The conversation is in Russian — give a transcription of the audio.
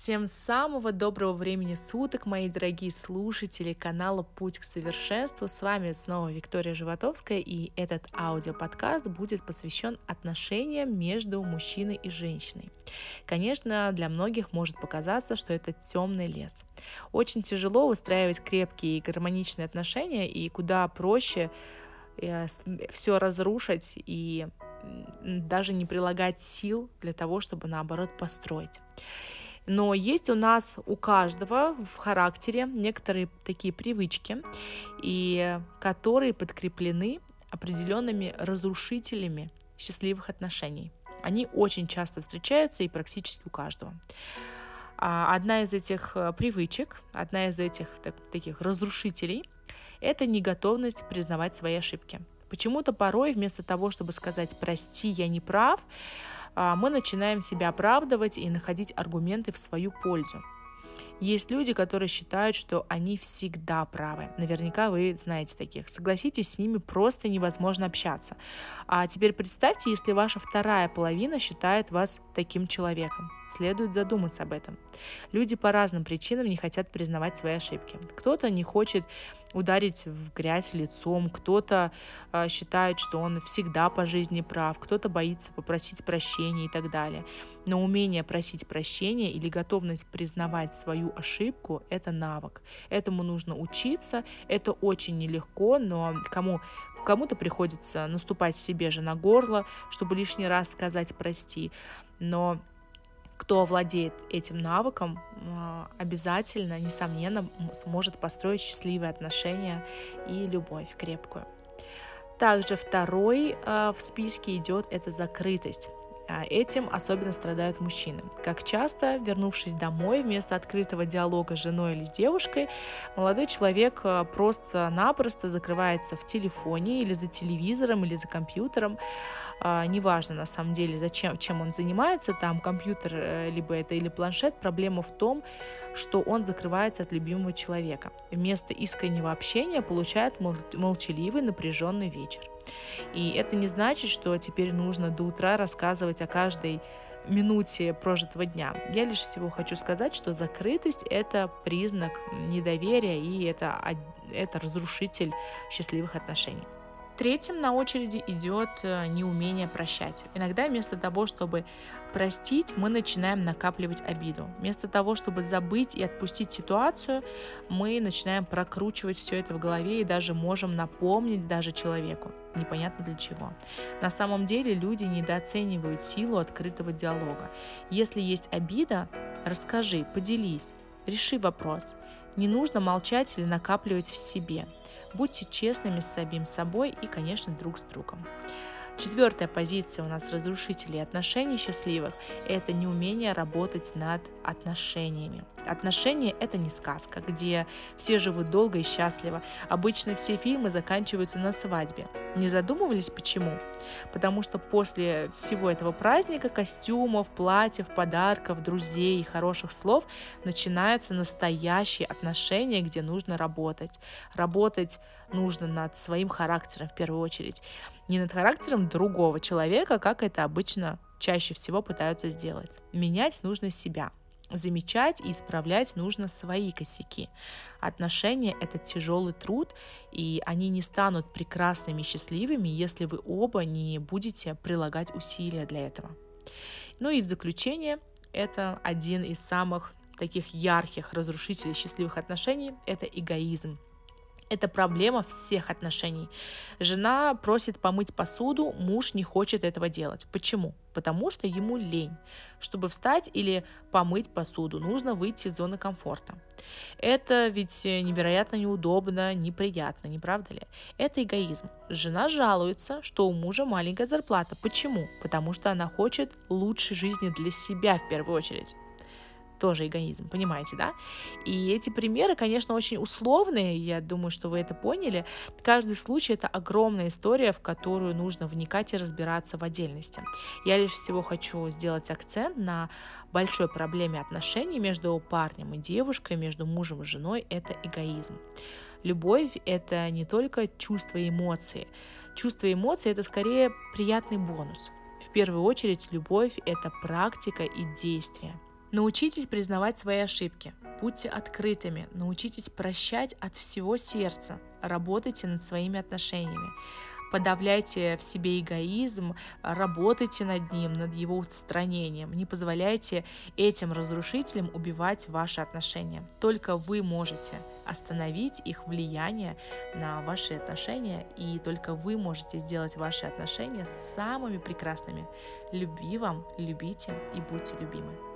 Всем самого доброго времени суток, мои дорогие слушатели канала «Путь к совершенству». С вами снова Виктория Животовская, и этот аудиоподкаст будет посвящен отношениям между мужчиной и женщиной. Конечно, для многих может показаться, что это темный лес. Очень тяжело выстраивать крепкие и гармоничные отношения, и куда проще э, все разрушить и даже не прилагать сил для того, чтобы наоборот построить. Но есть у нас у каждого в характере некоторые такие привычки, и которые подкреплены определенными разрушителями счастливых отношений. Они очень часто встречаются и практически у каждого. А одна из этих э, привычек, одна из этих так, таких разрушителей – это неготовность признавать свои ошибки. Почему-то порой вместо того, чтобы сказать «прости, я не прав», мы начинаем себя оправдывать и находить аргументы в свою пользу. Есть люди, которые считают, что они всегда правы. Наверняка вы знаете таких. Согласитесь, с ними просто невозможно общаться. А теперь представьте, если ваша вторая половина считает вас таким человеком. Следует задуматься об этом. Люди по разным причинам не хотят признавать свои ошибки. Кто-то не хочет ударить в грязь лицом, кто-то э, считает, что он всегда по жизни прав, кто-то боится попросить прощения и так далее. Но умение просить прощения или готовность признавать свою ошибку – это навык. Этому нужно учиться, это очень нелегко, но кому Кому-то приходится наступать себе же на горло, чтобы лишний раз сказать прости. Но кто владеет этим навыком, а, обязательно, несомненно, сможет построить счастливые отношения и любовь крепкую. Также второй а, в списке идет это закрытость. А, этим особенно страдают мужчины. Как часто, вернувшись домой, вместо открытого диалога с женой или с девушкой, молодой человек а, просто-напросто закрывается в телефоне или за телевизором, или за компьютером. А, неважно на самом деле, зачем, чем он занимается, там компьютер, э, либо это или планшет, проблема в том, что он закрывается от любимого человека. Вместо искреннего общения получает молчаливый напряженный вечер. И это не значит, что теперь нужно до утра рассказывать о каждой минуте прожитого дня. Я лишь всего хочу сказать, что закрытость — это признак недоверия, и это, это разрушитель счастливых отношений. Третьим на очереди идет э, неумение прощать. Иногда вместо того, чтобы простить, мы начинаем накапливать обиду. Вместо того, чтобы забыть и отпустить ситуацию, мы начинаем прокручивать все это в голове и даже можем напомнить даже человеку. Непонятно для чего. На самом деле люди недооценивают силу открытого диалога. Если есть обида, расскажи, поделись, реши вопрос. Не нужно молчать или накапливать в себе. Будьте честными с самим собой и, конечно, друг с другом. Четвертая позиция у нас разрушителей отношений счастливых – это неумение работать над отношениями. Отношения – это не сказка, где все живут долго и счастливо. Обычно все фильмы заканчиваются на свадьбе. Не задумывались почему? Потому что после всего этого праздника, костюмов, платьев, подарков, друзей и хороших слов начинаются настоящие отношения, где нужно работать. Работать нужно над своим характером в первую очередь. Не над характером другого человека, как это обычно чаще всего пытаются сделать. Менять нужно себя – замечать и исправлять нужно свои косяки. Отношения — это тяжелый труд, и они не станут прекрасными и счастливыми, если вы оба не будете прилагать усилия для этого. Ну и в заключение, это один из самых таких ярких разрушителей счастливых отношений — это эгоизм. Это проблема всех отношений. Жена просит помыть посуду, муж не хочет этого делать. Почему? Потому что ему лень. Чтобы встать или помыть посуду, нужно выйти из зоны комфорта. Это ведь невероятно неудобно, неприятно, не правда ли? Это эгоизм. Жена жалуется, что у мужа маленькая зарплата. Почему? Потому что она хочет лучшей жизни для себя в первую очередь тоже эгоизм, понимаете, да? И эти примеры, конечно, очень условные, я думаю, что вы это поняли. Каждый случай — это огромная история, в которую нужно вникать и разбираться в отдельности. Я лишь всего хочу сделать акцент на большой проблеме отношений между парнем и девушкой, между мужем и женой — это эгоизм. Любовь — это не только чувства и эмоции. Чувства и эмоции — это скорее приятный бонус. В первую очередь, любовь — это практика и действие — Научитесь признавать свои ошибки, будьте открытыми, научитесь прощать от всего сердца, работайте над своими отношениями подавляйте в себе эгоизм, работайте над ним, над его устранением, не позволяйте этим разрушителям убивать ваши отношения. Только вы можете остановить их влияние на ваши отношения, и только вы можете сделать ваши отношения самыми прекрасными. Любви вам, любите и будьте любимы.